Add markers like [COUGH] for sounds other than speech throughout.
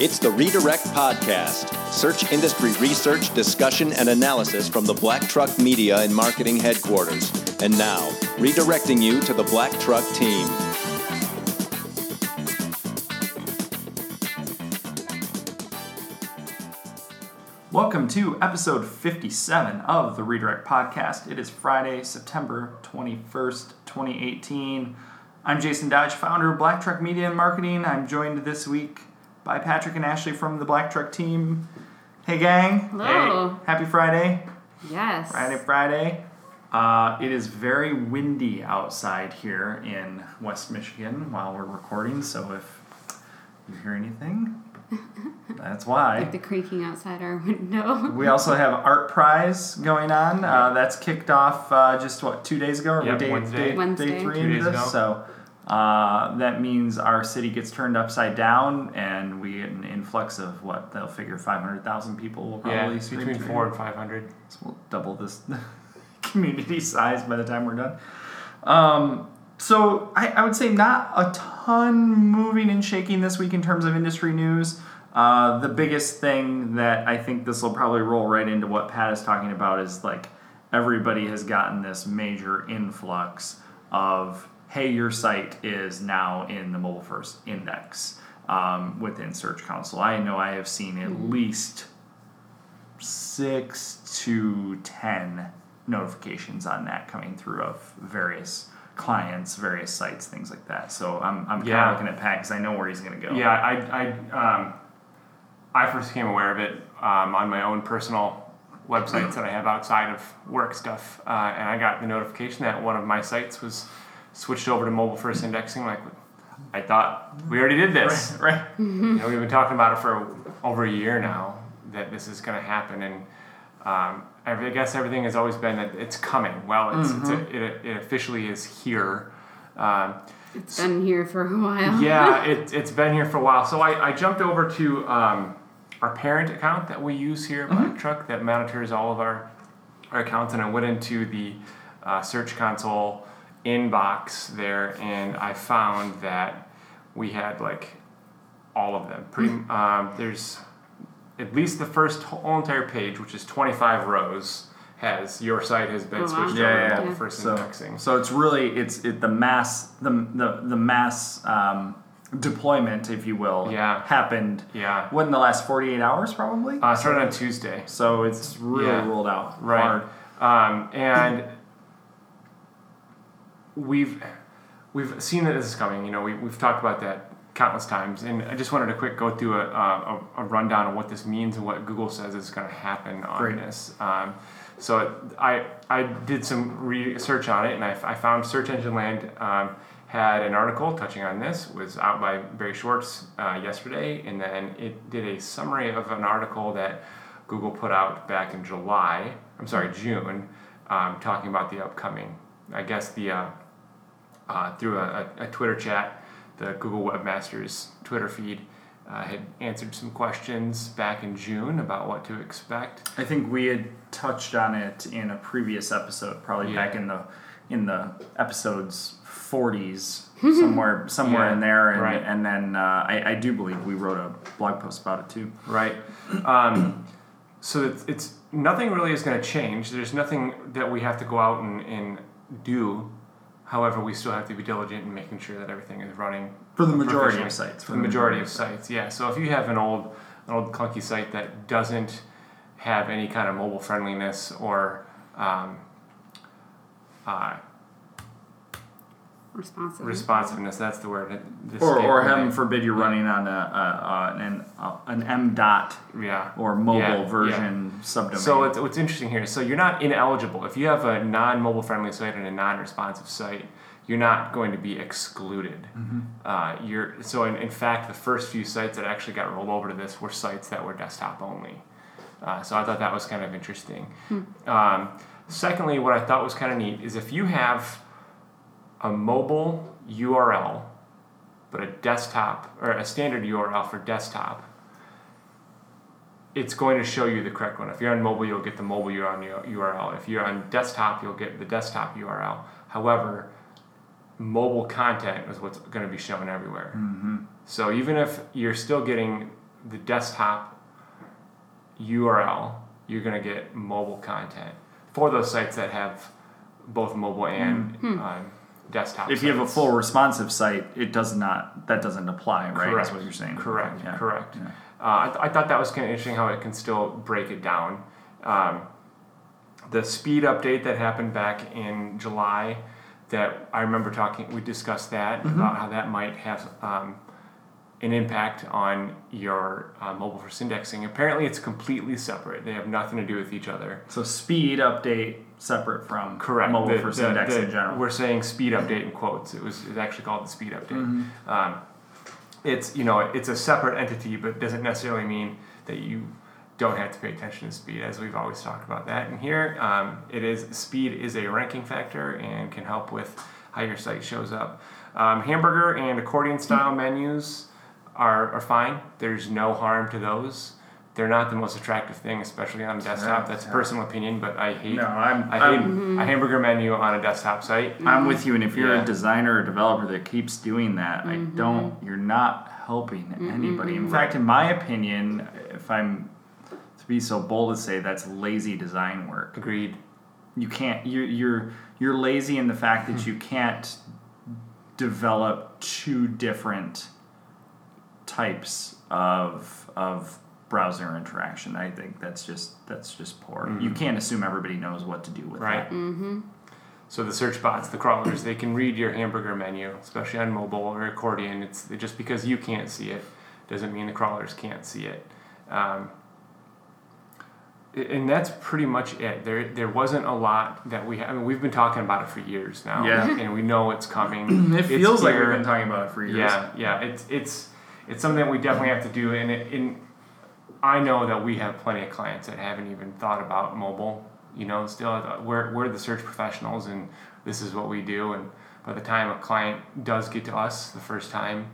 It's the Redirect Podcast. Search industry research, discussion, and analysis from the Black Truck Media and Marketing Headquarters. And now, redirecting you to the Black Truck team. Welcome to episode 57 of the Redirect Podcast. It is Friday, September 21st, 2018. I'm Jason Dodge, founder of Black Truck Media and Marketing. I'm joined this week by Patrick and Ashley from the Black Truck team. Hey, gang. Hello. Hey, happy Friday. Yes. Friday, Friday. Uh, it is very windy outside here in West Michigan while we're recording, so if you hear anything, [LAUGHS] that's why. Like the creaking outside our window. We also have ArtPrize going on. Uh, that's kicked off uh, just what two days ago, or Yep, day, Wednesday. day, Wednesday. day three Two into days this. ago. So uh, that means our city gets turned upside down, and we get an influx of what they'll figure five hundred thousand people will probably Yeah, stream between four and five hundred. So we'll double this [LAUGHS] community size by the time we're done. Um, so I, I would say not a ton moving and shaking this week in terms of industry news. Uh, the biggest thing that I think this will probably roll right into what Pat is talking about is like everybody has gotten this major influx of hey, your site is now in the mobile first index um, within Search Console. I know I have seen at least six to ten notifications on that coming through of various clients, various sites, things like that. So I'm, I'm kind Yeah. of looking at Pat because I know where he's going to go. Yeah, I, I, um, I first became aware of it um, on my own personal websites that I have outside of work stuff, uh, and I got the notification that one of my sites was switched over to mobile first indexing. Like, I thought we already did this. Right. [LAUGHS] You know, we've been talking about it for over a year now that this is going to happen, and um, I I guess everything has always been that it's coming. Well, it's, it's a, it, it officially is here. Um, It's been here for a while. yeah, [LAUGHS] it, it's been here for a while. So I, I jumped over to um, our parent account that we use here at Black Truck that monitors all of our, our accounts, and I went into the uh, Search Console inbox there, and I found that we had like all of them. Pretty, um, there's at least the first whole entire page, which is 25 rows, has your site has been Oh, wow. switched Yeah, over yeah, to yeah. mobile first So, indexing. so it's really it's it, the mass the the, the mass um, deployment, if you will, Yeah. happened. Yeah. What in the last 48 hours, probably. Uh, started on Tuesday. so it's really Yeah. rolled out Right. hard. Um, and we've we've seen that this is coming. You know, we, we've talked about that countless times, and I just wanted to quick go through a, a, a rundown of what this means and what Google says is going to happen on Great. this. Um, so I I did some research on it, and I, I found Search Engine Land um, had an article touching on this. Was out by Barry Schwartz uh, yesterday, and then it did a summary of an article that Google put out back in July. I'm sorry, June, um, talking about the upcoming. I guess the uh, uh, through a, a, Twitter chat, the Google Webmasters Twitter feed uh, had answered some questions back in June about what to expect. I think we had touched on it in a previous episode, probably Yeah. back in the in the episodes 40s, [LAUGHS] somewhere somewhere Yeah, in there, and, right. and then uh, I, I do believe we wrote a blog post about it too. Right. Um, so it's, it's nothing really is going to change. There's nothing that we have to go out and, and do. However, we still have to be diligent in making sure that everything is running For the majority of sites. For the majority of sites, yeah. So if you have an old, an old clunky site that doesn't have any kind of mobile friendliness or um, uh, Responsive. responsiveness, that's the word. This Or, or heaven that- forbid you're running on a, a, a an uh, an M dot yeah. or mobile Yeah, yeah. version subdomain. So it's, what's interesting here, so you're not ineligible. If you have a non-mobile friendly site and a non-responsive site, you're not going to be excluded. Uh, you're so in, in fact, the first few sites that actually got rolled over to this were sites that were desktop only. Uh, so I thought that was kind of interesting. Um, secondly, what I thought was kind of neat is if you have a mobile URL, but a desktop or a standard URL for desktop, it's going to show you the correct one. If you're on mobile, you'll get the mobile URL. If you're on desktop, you'll get the desktop URL. However, mobile content is what's going to be shown everywhere. Mm-hmm. So even if you're still getting the desktop URL, you're going to get mobile content for those sites that have both mobile and um, desktop. If you have a full responsive site, it does not. That doesn't apply, right? Correct. Is what you're saying. Correct. Yeah. Correct. Yeah. Uh, I, th- I thought that was kind of interesting how it can still break it down. Um, the speed update that happened back in July, that I remember talking, we discussed that Mm-hmm. about how that might have um, an impact on your uh, mobile first indexing. Apparently, it's completely separate. They have nothing to do with each other. So speed update separate from Correct. mobile The- first the- index the- in general. We're saying speed update in quotes. It was it's actually called the speed update. Mm-hmm. Um, it's you know it's a separate entity, but doesn't necessarily mean that you don't have to pay attention to speed, as we've always talked about that. And here, um, it is speed is a ranking factor and can help with how your site shows up. Um, hamburger and accordion style menus are, are fine. There's no harm to those. They're not the most attractive thing, especially on a desktop. That's a personal opinion, but I hate No, I'm- I hate I'm- a hamburger menu on a desktop site. I'm with you, and if you're Yeah. a designer or developer that keeps doing that, I mm-hmm. don't. You're not helping anybody. In fact, in my opinion, if I'm to be so bold to say that's lazy design work. Agreed. You can't. You're you're you're lazy in the fact that hmm. you can't develop two different types of of browser interaction. I think that's just that's just poor. You can't assume everybody knows what to do with Right. that. So the search bots, the crawlers, they can read your hamburger menu, especially on mobile or accordion. It's just because you can't see it doesn't mean the crawlers can't see it. Um, and that's pretty much it. There, there wasn't a lot that we. I mean, we've been talking about it for years now. Yeah. and we know it's coming. [CLEARS THROAT] It It's feels like we've been talking about it for years. Yeah, yeah. It's it's it's something that we definitely have to do, and it, in I know that we have plenty of clients that haven't even thought about mobile. You know, still we're we're the search professionals, and this is what we do. And by the time a client does get to us the first time,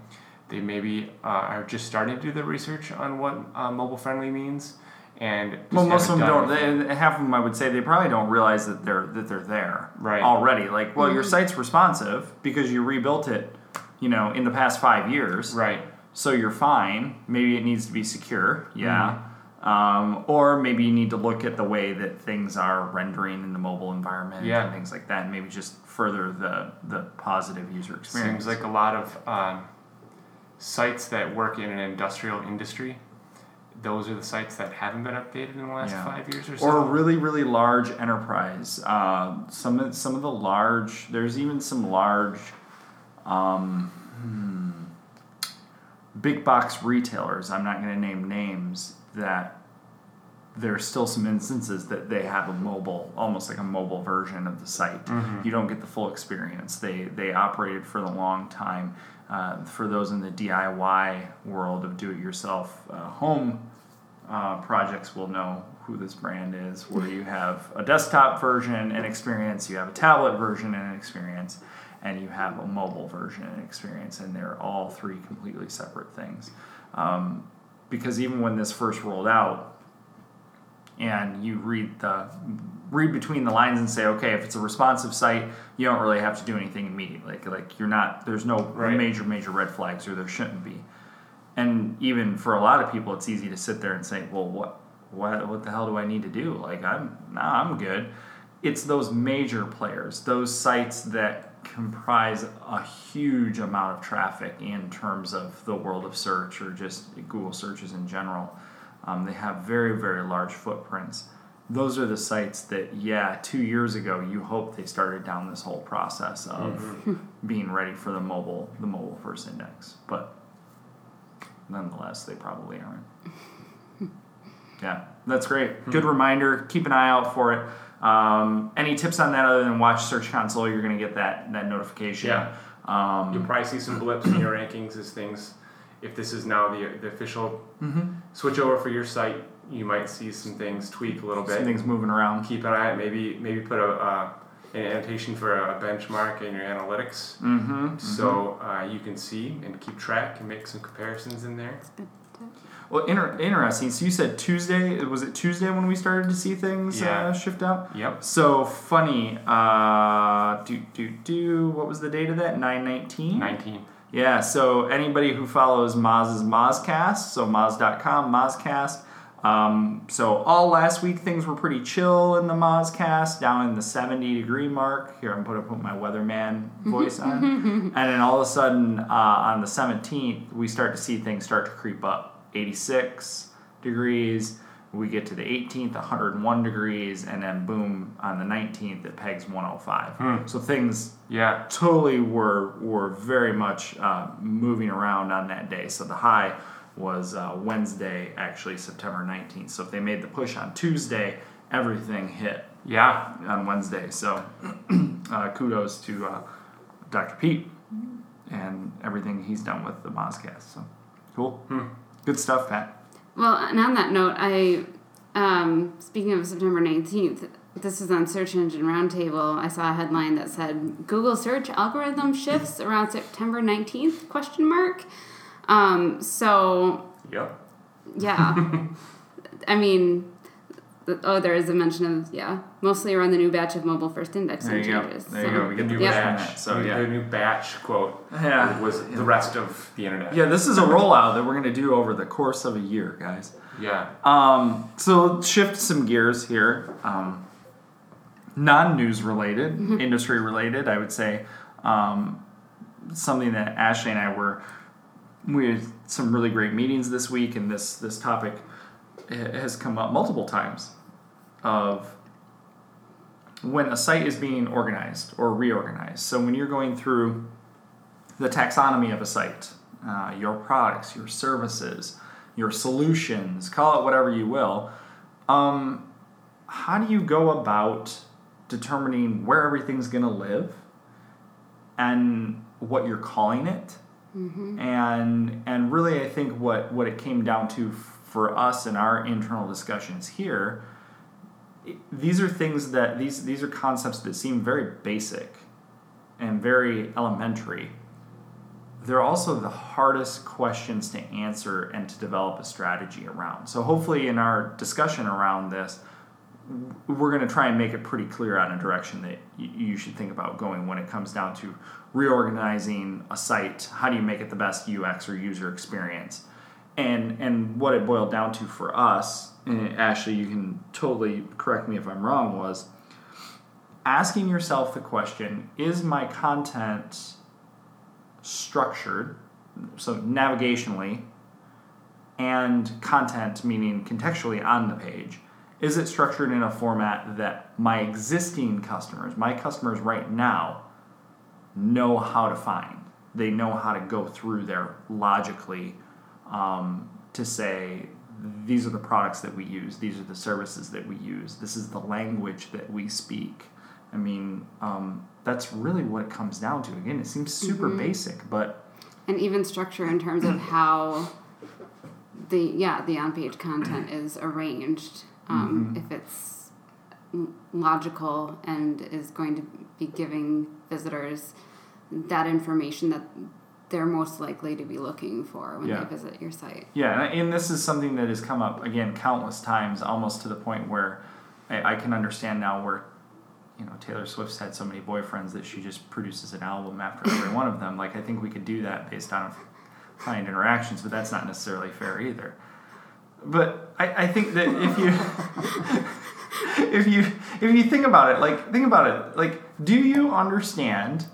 they maybe uh, are just starting to do the research on what uh, mobile friendly means. And Well, most of them don't. They, half of them, I would say, they probably don't realize that they're that they're there Right. already. Like, well, your site's responsive because you rebuilt it, you know, in the past five years. Right. So you're fine. Maybe it needs to be secure. Yeah. Um, or maybe you need to look at the way that things are rendering in the mobile environment Yeah. and things like that, and maybe just further the the positive user experience. Seems like a lot of um, sites that work in an industrial industry. Those are the sites that haven't been updated in the last Yeah. five years or so. or really really large enterprise. Uh, some of some of the large there's even some large, um, hmm, big box retailers. I'm not going to name names that. There's still some instances that they have a mobile, almost like a mobile version of the site. You don't get the full experience. They they operated for the long time. Uh, for those in the DIY world of do-it-yourself uh, home uh, projects will know who this brand is, where you have a desktop version and experience, you have a tablet version and experience, and you have a mobile version and experience, and they're all three completely separate things. Um, because even when this first rolled out, and you read the read between the lines and say, okay, if it's a responsive site, you don't really have to do anything immediately. Like, like you're not there's no Right. major major red flags, or there shouldn't be and even for a lot of people it's easy to sit there and say well what what what the hell do i need to do like i'm nah i'm good it's those major players those sites that comprise a huge amount of traffic in terms of the world of search or just google searches in general um, they have very very large footprints those are the sites that yeah two years ago you hope they started down this whole process of [LAUGHS] being ready for the mobile the mobile first index but nonetheless, they probably aren't. [LAUGHS] yeah, that's great. Good reminder. Keep an eye out for it. Um, any tips on that other than watch Search Console? You're going to get that that notification. Yeah. Um, You'll probably see some blips in your rankings as things. If this is now the the official switch over for your site, you might see some things tweak a little bit. some things moving around. Keep an eye. out. Maybe maybe put a uh, an annotation for a benchmark in your analytics, Mm-hmm. so uh, you can see and keep track and make some comparisons in there. Well, inter- interesting. So you said Tuesday. Was it Tuesday when we started to see things Yeah. uh, shift out? Yep. So funny. Uh, do do do. What was the date of that? Nine nineteen. Nineteen. Yeah, so anybody who follows Moz's Mozcast, so Moz.com, Mozcast. Um, so all last week things were pretty chill in the Mozcast, down in the 70 degree mark. Here I'm going to put my weatherman [LAUGHS] voice on. and then all of a sudden uh, on the 17th, we start to see things start to creep up. 86 degrees. We get to the 18th, 101 degrees, and then boom, on the 19th, it pegs 105. So things Yeah. totally were were very much uh, moving around on that day. So the high was uh, Wednesday, actually September 19th. So if they made the push on Tuesday, everything hit Yeah. on Wednesday. So [CLEARS THROAT] uh, kudos to uh, Dr. Pete and everything he's done with the Mozcast. So cool, good stuff, Pat. Well, and on that note, I, um, speaking of September 19th, this is on Search Engine Roundtable. I saw a headline that said Google search algorithm shifts around September 19th, question mark. Um, so, Yep. yeah. [LAUGHS] I mean, th- oh, there is a mention of, yeah, mostly around the new batch of mobile first indexing There you go. changes. There you go. We get the new push batch. that. So the, yeah. the new batch quote Yeah. was the rest of the internet. Yeah, this is a rollout that we're going to do over the course of a year, guys. Yeah. Um, so shift some gears here. Um, non-news related, industry related, I would say. Um, something that Ashley and I were we had some really great meetings this week, and this this topic ha- has come up multiple times of when a site is being organized or reorganized. So when you're going through the taxonomy of a site, uh, your products, your services, your solutions, call it whatever you will. Um, how do you go about determining where everything's going to live and what you're calling it? And and really, I think what what it came down to for us in our internal discussions here, these are things that these these are concepts that seem very basic and very elementary they're also the hardest questions to answer and to develop a strategy around. So hopefully in our discussion around this, we're going to try and make it pretty clear on a direction that you should think about going when it comes down to reorganizing a site. How do you make it the best UX or user experience? And and what it boiled down to for us, Ashley, you can totally correct me if I'm wrong, was asking yourself the question: Is my content structured, so navigationally, and content, meaning contextually on the page, is it structured in a format that my existing customers, my customers right now, know how to find? They know how to go through there logically um, to say, these are the products that we use, these are the services that we use, this is the language that we speak. I mean, um, that's really what it comes down to. Again, it seems super basic, but and even structure in terms of how the yeah the on-page content is arranged um, if it's logical and is going to be giving visitors that information that they're most likely to be looking for when Yeah. they visit your site yeah, and, this is something that has come up again countless times, almost to the point where I, I can understand now where you know Taylor Swift's had so many boyfriends that she just produces an album after every one of them. Like I think we could do that based on client interactions, but that's not necessarily fair either. But I, I think that if you [LAUGHS] if you if you think about it, like think about it, like do you understand?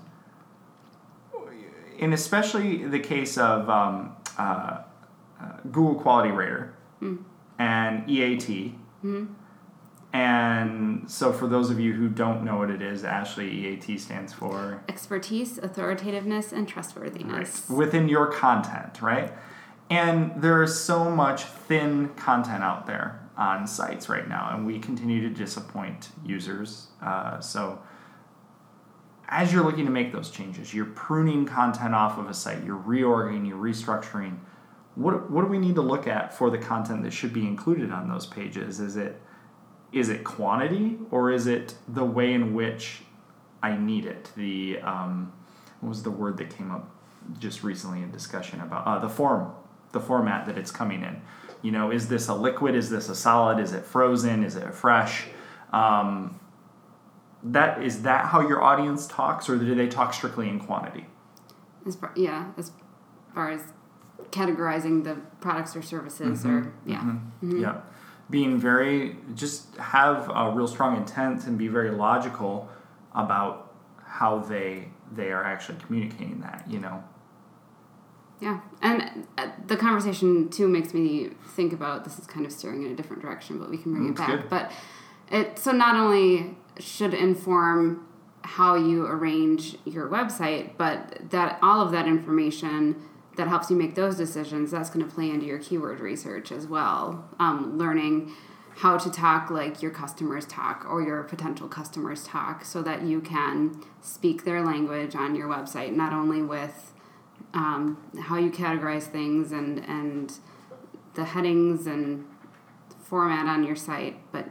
In especially the case of um, uh, uh, Google Quality Rater and EAT. And so, for those of you who don't know what it is, Ashley, EAT stands for expertise authoritativeness and trustworthiness within your content, right? And there is so much thin content out there on sites right now, and we continue to disappoint users. Uh, so, as you're looking to make those changes, you're pruning content off of a site, you're reorganizing, you're restructuring. What, what do we need to look at for the content that should be included on those pages? Is it is it quantity or is it the way in which I need it? The um, what was the word that came up just recently in discussion about uh, the form, the format that it's coming in. You know, is this a liquid? Is this a solid? Is it frozen? Is it fresh? Um, that is that how your audience talks, or do they talk strictly in quantity? as far, yeah, as far as categorizing the products or services or yeah. Mm-hmm. Yeah. Being very, just have a real strong intent and be very logical about how they they are actually communicating that, you know. Yeah, and uh, the conversation too makes me think about this is kind of steering in a different direction, but we can bring it back. good. But it so not only should inform how you arrange your website, but that all of that information that helps you make those decisions that's going to play into your keyword research as well. Um, learning how to talk like your customers talk or your potential customers talk, so that you can speak their language on your website, not only with um, how you categorize things and and the headings and format on your site, but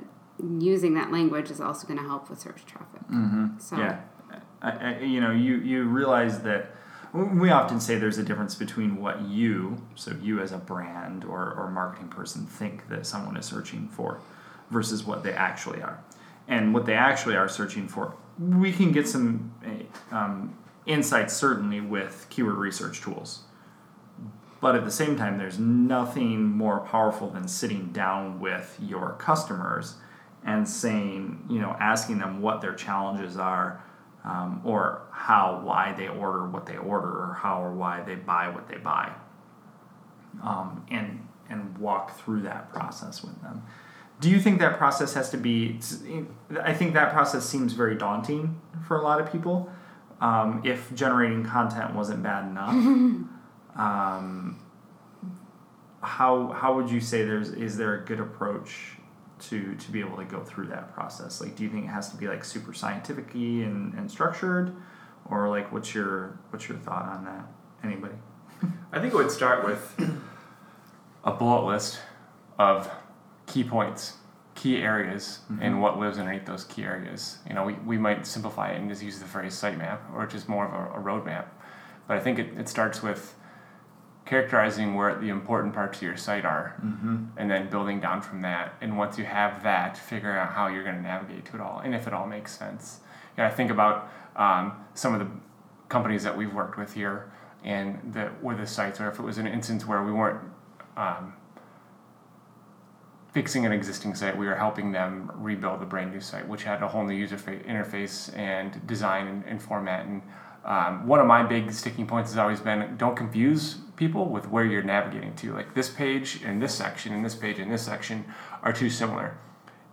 using that language is also going to help with search traffic. Mm-hmm. So Yeah, I, I, you know, you you realize that we often say there's a difference between what you, so you as a brand or or marketing person, think that someone is searching for, versus what they actually are, and what they actually are searching for. We can get some eh, um, insights certainly with keyword research tools. But at the same time, there's nothing more powerful than sitting down with your customers and saying, you know, asking them what their challenges are, um, or how, why they order what they order, or how or why they buy what they buy, um, and and walk through that process with them. Do you think that process has to be? I think that process seems very daunting for a lot of people. Um, if generating content wasn't bad enough, [LAUGHS] um, how how would you say there's is there a good approach to to be able to go through that process? Like, do you think it has to be like super scientific and, and structured, or like what's your what's your thought on that? Anybody? I think it would start with a bullet list of key points, key areas, and mm-hmm. what lives underneath those key areas. You know, we, we might simplify it and just use the phrase sitemap, or just more of a, a roadmap. But I think it, it starts with characterizing where the important parts of your site are, and then building down from that. And once you have that, figuring out how you're going to navigate to it all, and if it all makes sense. You know, I think about um, some of the companies that we've worked with here, and that were the sites, or if it was an instance where we weren't um, fixing an existing site, we were helping them rebuild a brand new site, which had a whole new user interface and design and, and format. And um, one of my big sticking points has always been don't confuse people with where you're navigating to. Like this page and this section and this page and this section are too similar,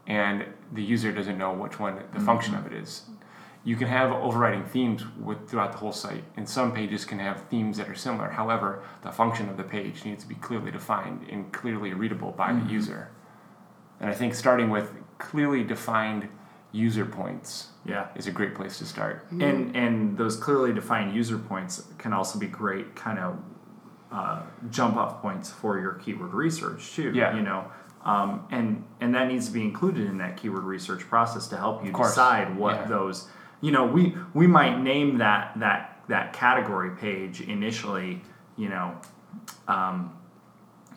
and the user doesn't know which one the function of it is. You can have overriding themes with, throughout the whole site, and some pages can have themes that are similar. However, the function of the page needs to be clearly defined and clearly readable by the user. And I think starting with clearly defined user points Yeah. is a great place to start. And and those clearly defined user points can also be great kind of uh, jump off points for your keyword research too. Yeah. You know, um, and and that needs to be included in that keyword research process to help you decide what Yeah. those. You know, we we might name that that that category page initially. You know, um,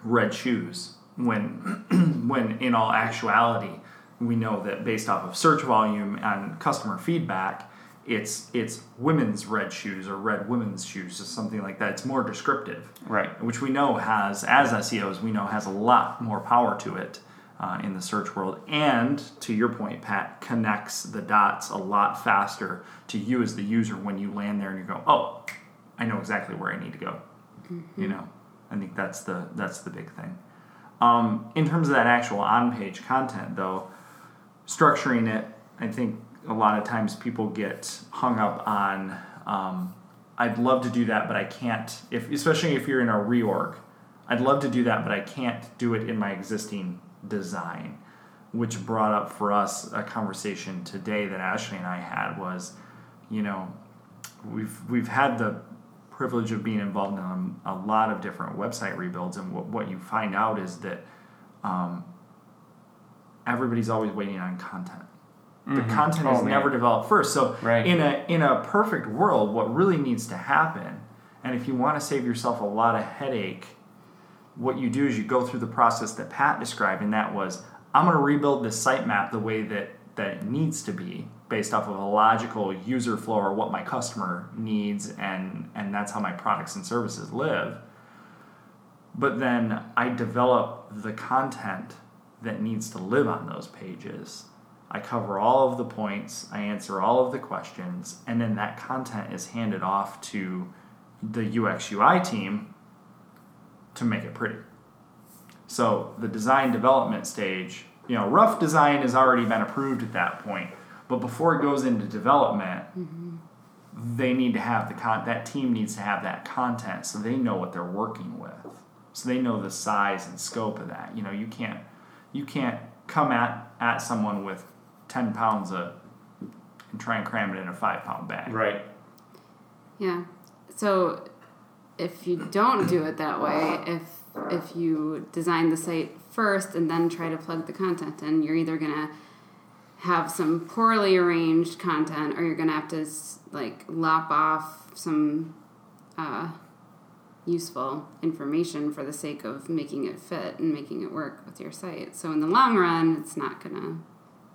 red shoes when [CLEARS THROAT] when in all actuality we know that based off of search volume and customer feedback it's it's women's red shoes or red women's shoes or something like that. It's more descriptive. Right. which we know has as seos we know has a lot more power to it uh, in the search world. And to your point pat connects the dots a lot faster to you as the user when you land there and you go oh i know exactly where i need to go. You know? I think that's the that's the big thing. Um, in terms of that actual on-page content though structuring it i think a lot of times people get hung up on um, i'd love to do that but i can't if especially if you're in a reorg i'd love to do that but i can't do it in my existing design which brought up for us a conversation today that ashley and i had was you know we've we've had the privilege of being involved in a, lot of different website rebuilds and what, what you find out is that um, everybody's always waiting on content the mm-hmm. content Oh, is man. never developed first so Right. in a in a perfect world what really needs to happen and if you want to save yourself a lot of headache what you do is you go through the process that pat described and that was i'm going to rebuild this sitemap the way that that it needs to be based off of a logical user flow or what my customer needs and and that's how my products and services live but then I develop the content that needs to live on those pages. I cover all of the points, I answer all of the questions, and then that content is handed off to the UX UI team to make it pretty. So the design development stage, you know, rough design has already been approved at that point, but before it goes into development, mm-hmm. they need to have the con that team needs to have that content so they know what they're working with so they know the size and scope of that you know you can't you can't come at at someone with 10 pounds of and try and cram it in a five pound bag Right. Yeah. So if you don't do it that way, if if you design the site first and then try to plug the content in, you're either gonna have some poorly arranged content, or you're gonna have to like lop off some uh, useful information for the sake of making it fit and making it work with your site. So in the long run, it's not gonna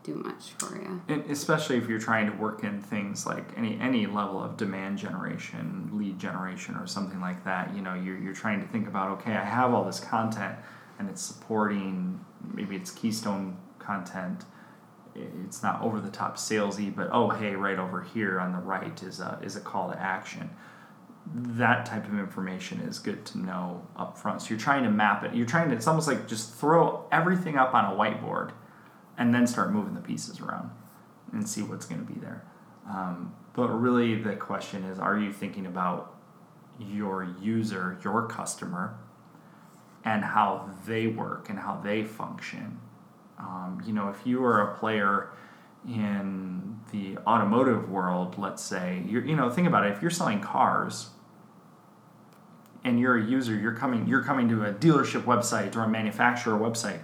do much for you. and especially if you're trying to work in things like any any level of demand generation lead generation or something like that you know you're, you're trying to think about okay i have all this content and it's supporting maybe it's keystone content it's not over the top salesy but oh hey right over here on the right is a is a call to action that type of information is good to know up front so you're trying to map it you're trying to it's almost like just throw everything up on a whiteboard and then start moving the pieces around and see what's going to be there. Um, but really, the question is are you thinking about your user, your customer, and how they work and how they function? Um, you know, if you are a player in the automotive world, let's say, you're, you know, think about it. If you're selling cars, and you're a user, you're coming, you're coming to a dealership website or a manufacturer website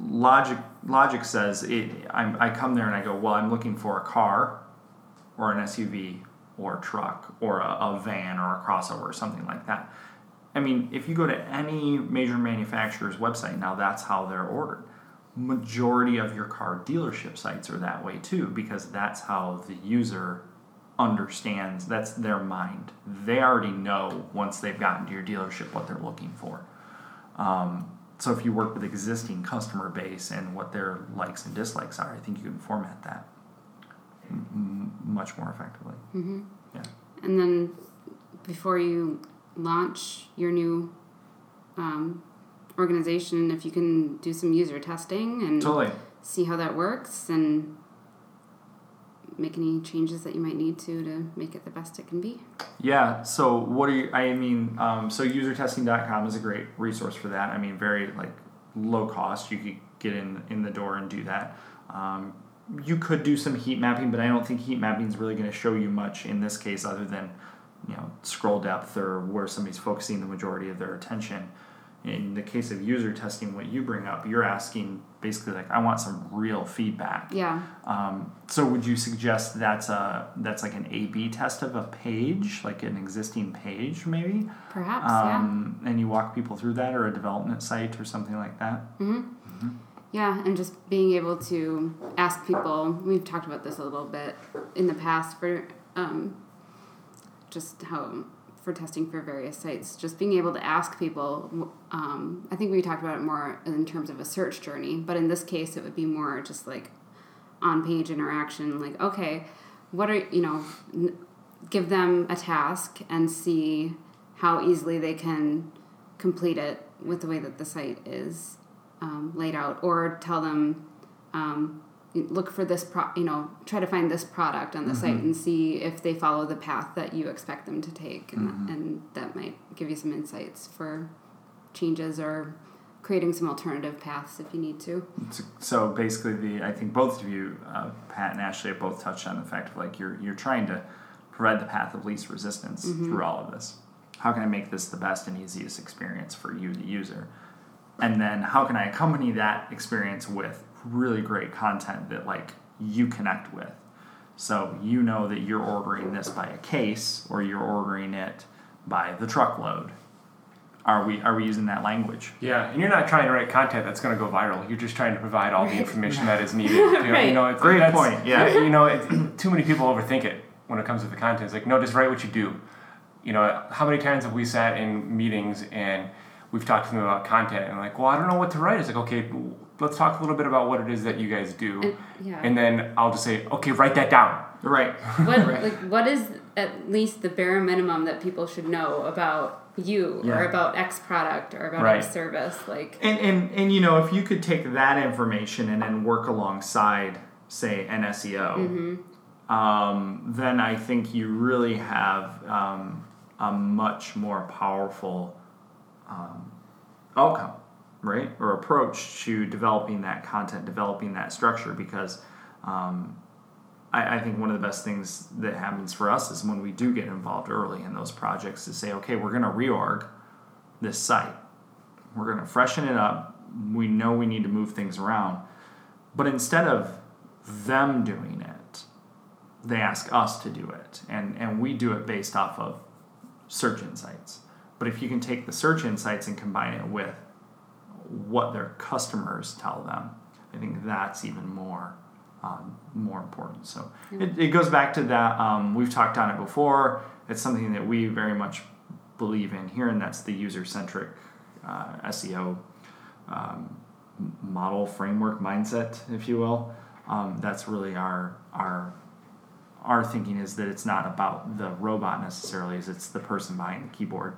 logic logic says it, I'm, I come there and I go, well, I'm looking for a car or an SUV or a truck or a, a van or a crossover or something like that. I mean, if you go to any major manufacturer's website now, that's how they're ordered. Majority of your car dealership sites are that way too, because that's how the user understands. That's their mind. They already know once they've gotten to your dealership what they're looking for. Um, so if you work with existing customer base and what their likes and dislikes are, I think you can format that m- much more effectively. hmm Yeah. And then before you launch your new um, organization, if you can do some user testing and Totally. see how that works and make any changes that you might need to to make it the best it can be. Yeah. So what are you? I mean, um, so usertesting.com is a great resource for that. I mean, very like low cost. You could get in in the door and do that. Um, you could do some heat mapping, but I don't think heat mapping is really going to show you much in this case, other than you know scroll depth or where somebody's focusing the majority of their attention. In the case of user testing, what you bring up, you're asking basically like, I want some real feedback. Yeah. Um, so would you suggest that's a that's like an A/B test of a page, like an existing page, maybe? Perhaps, Um, And you walk people through that, or a development site, or something like that. yeah. Mm-hmm. Yeah, and just being able to ask people, we've talked about this a little bit in the past for um, just how for testing for various sites, just being able to ask people. Um, I think we talked about it more in terms of a search journey, but in this case, it would be more just like on page interaction. Like, okay, what are you know, n- give them a task and see how easily they can complete it with the way that the site is um, laid out, or tell them. Um, look for this pro you know try to find this product on the site mm-hmm. and see if they follow the path that you expect them to take. And, mm-hmm. and that might give you some insights for changes or creating some alternative paths if you need to. So- basically, the I think both of you, uh, Pat and Ashley, have both touched on the fact of like you're you're trying to provide the path of least resistance mm-hmm. through all of this. How can I make this the best and easiest experience for you, the user? And then how can I accompany that experience with really great content that like you connect with? So you know that you're ordering this by a case or you're ordering it by the truckload. are we are we using that language? Yeah, and you're not trying to write content that's going to go viral. You're just trying to provide all the information that is needed. You know, Right. you know, it's, Great that's- point, yeah. You know, it, [CLEARS THROAT] too many people overthink it when it comes to the content. It's like, no, just write what you do. You know, how many times have we sat in meetings and we've talked to them about content and like, well, I don't know what to write. It's like, okay, let's talk a little bit about what it is that you guys do, And- yeah. and then I'll just say, okay, write that down. Right. what [LAUGHS] like what is at least the bare minimum that people should know about you Yeah. or about X product or about Right. X service? Like And, and and you know if you could take that information and then work alongside say an SEO, um, then I think you really have um, a much more powerful um, outcome, right, or approach to developing that content, developing that structure. Because um, I, I think one of the best things that happens for us is when we do get involved early in those projects to say, okay, we're going to reorg this site we're going to freshen it up. We know we need to move things around. But instead of them doing it, they ask us to do it. And, and we do it based off of search insights. But if you can take the search insights and combine it with what their customers tell them, I think that's even more um, more important. So it, it goes back to that. Um, we've talked on it before. It's something that we very much believe in here, and that's the user centric uh, SEO um, model framework mindset, if you will. Um, that's really our our our thinking is that it's not about the robot necessarily, is it's the person behind the keyboard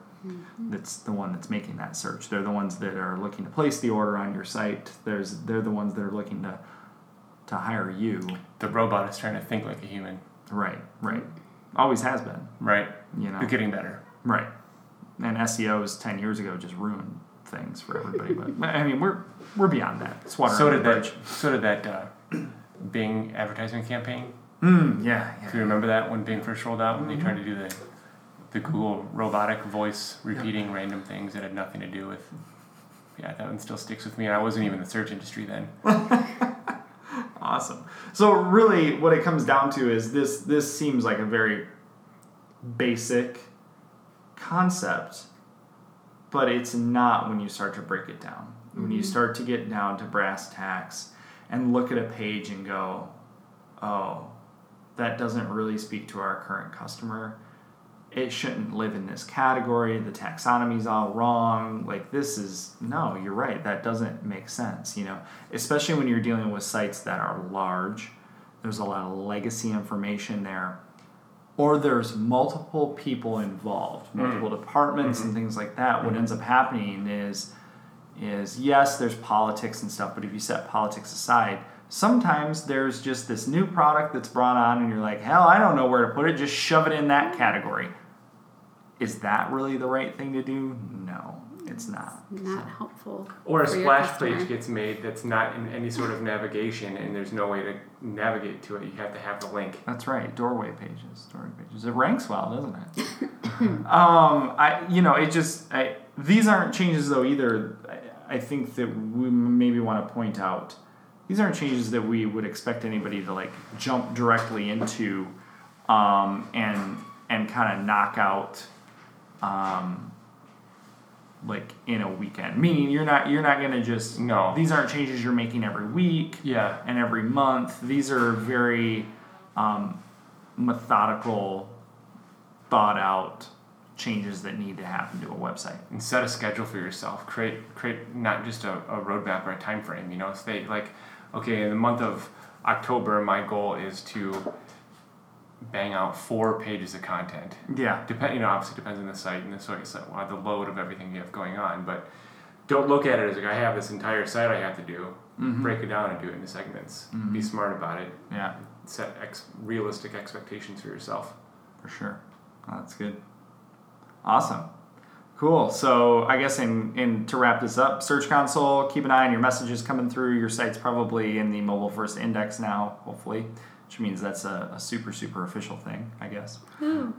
that's the one that's making that search. They're the ones that are looking to place the order on your site. There's they're the ones that are looking to to hire you. The robot is trying to think like a human, Right, right. Always has been. right? You know. But getting better. Right. And SEOs ten years ago just ruined things for everybody. but I mean, we're we're beyond that. It's water So did that. bridge. So did that uh, Bing advertising campaign. Mm, yeah, Do you remember that when Bing first rolled out? When Mm-hmm. they tried to do the the Google robotic voice repeating random things that had nothing to do with. Yeah, that one still sticks with me. I wasn't even in the search industry then. [LAUGHS] Awesome. So really, what it comes down to is this. This seems like a very basic concept, but it's not when you start to break it down. When you mm-hmm. start to get down to brass tacks and look at a page and go, "Oh, that doesn't really speak to our current customer." It shouldn't live in this category. The taxonomy's all wrong. Like this is no, you're right. That doesn't make sense. You know, especially when you're dealing with sites that are large. There's a lot of legacy information there, or there's multiple people involved, mm. multiple departments and mm-hmm. things like that. What ends up mm-hmm. happening is is yes, there's politics and stuff, but if you set politics aside, sometimes there's just this new product that's brought on, and you're like, hell, I don't know where to put it. Just shove it in that mm. category. Is that really the right thing to do? No, it's not. not helpful. Or a splash page gets made that's not in any sort of navigation, and there's no way to navigate to it. You have to have the link. That's right. Doorway pages. Doorway pages. It ranks well, doesn't it? [COUGHS] um, I you know it just I, these aren't changes though either. I, I think that we maybe want to point out these aren't changes that we would expect anybody to like jump directly into, um, and and kind of knock out, um, like in a weekend. Meaning you're not you're not gonna just No. These aren't changes you're making every week Yeah. and every month. These are very um, methodical, thought out changes that need to happen to a website. and set a schedule for yourself. Create create not just a, a roadmap or a time frame. You know, say like, okay, in the month of October, my goal is to bang out four pages of content. Yeah. Depend, you know, obviously depends on the site and the site, site well, the load of everything you have going on. But don't look at it as like I have this entire site I have to do. Mm-hmm. Break it down and do it into segments. Mm-hmm. Be smart about it. Yeah, Set ex- realistic expectations for yourself. for sure. Oh, that's good. Awesome. Cool. So I guess in, in to wrap this up, Search Console, keep an eye on your messages coming through. Your site's probably in the mobile first index now, hopefully, which means that's a, a super, super official thing, I guess.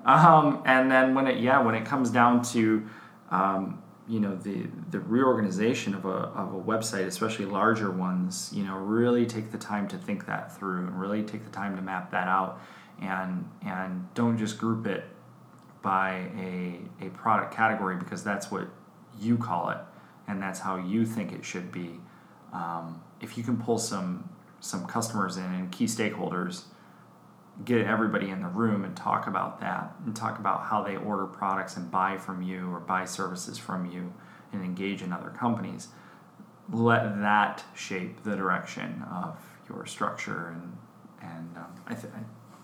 Um, and then when it yeah when it comes down to um, you know the the reorganization of a, of a website, especially larger ones, you know really take the time to think that through and really take the time to map that out and and don't just group it by a, a product category because that's what you call it, and that's how you think it should be. Um, if you can pull some some customers in and key stakeholders, get everybody in the room and talk about that, and talk about how they order products and buy from you or buy services from you, and engage in other companies. Let that shape the direction of your structure, and and um, I think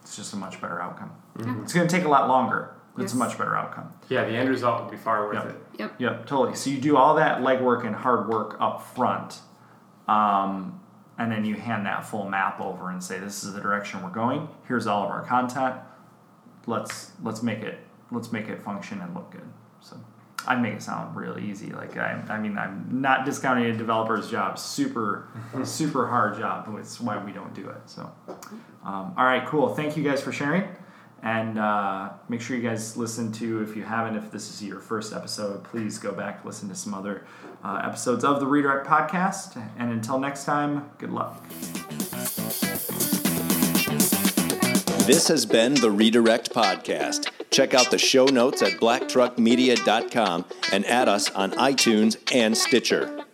it's just a much better outcome. Yeah. It's going to take a lot longer. but It's a much better outcome. Yeah, the end result will be far worth Yep. it. Yep. Yep, totally. So you do all that legwork and hard work up front, um, and then you hand that full map over and say, "This is the direction we're going. Here's all of our content. Let's let's make it let's make it function and look good." So I make it sound really easy. Like I, I mean, I'm not discounting a developer's job. Super, [LAUGHS] super hard job. It's why we don't do it. So, um, all right, cool. Thank you guys for sharing. And uh, make sure you guys listen to, if you haven't, if this is your first episode, please go back, listen to some other uh, episodes of the Redirect Podcast. And until next time, good luck. This has been the Redirect Podcast. Check out the show notes at blacktruckmedia.com and add us on iTunes and Stitcher.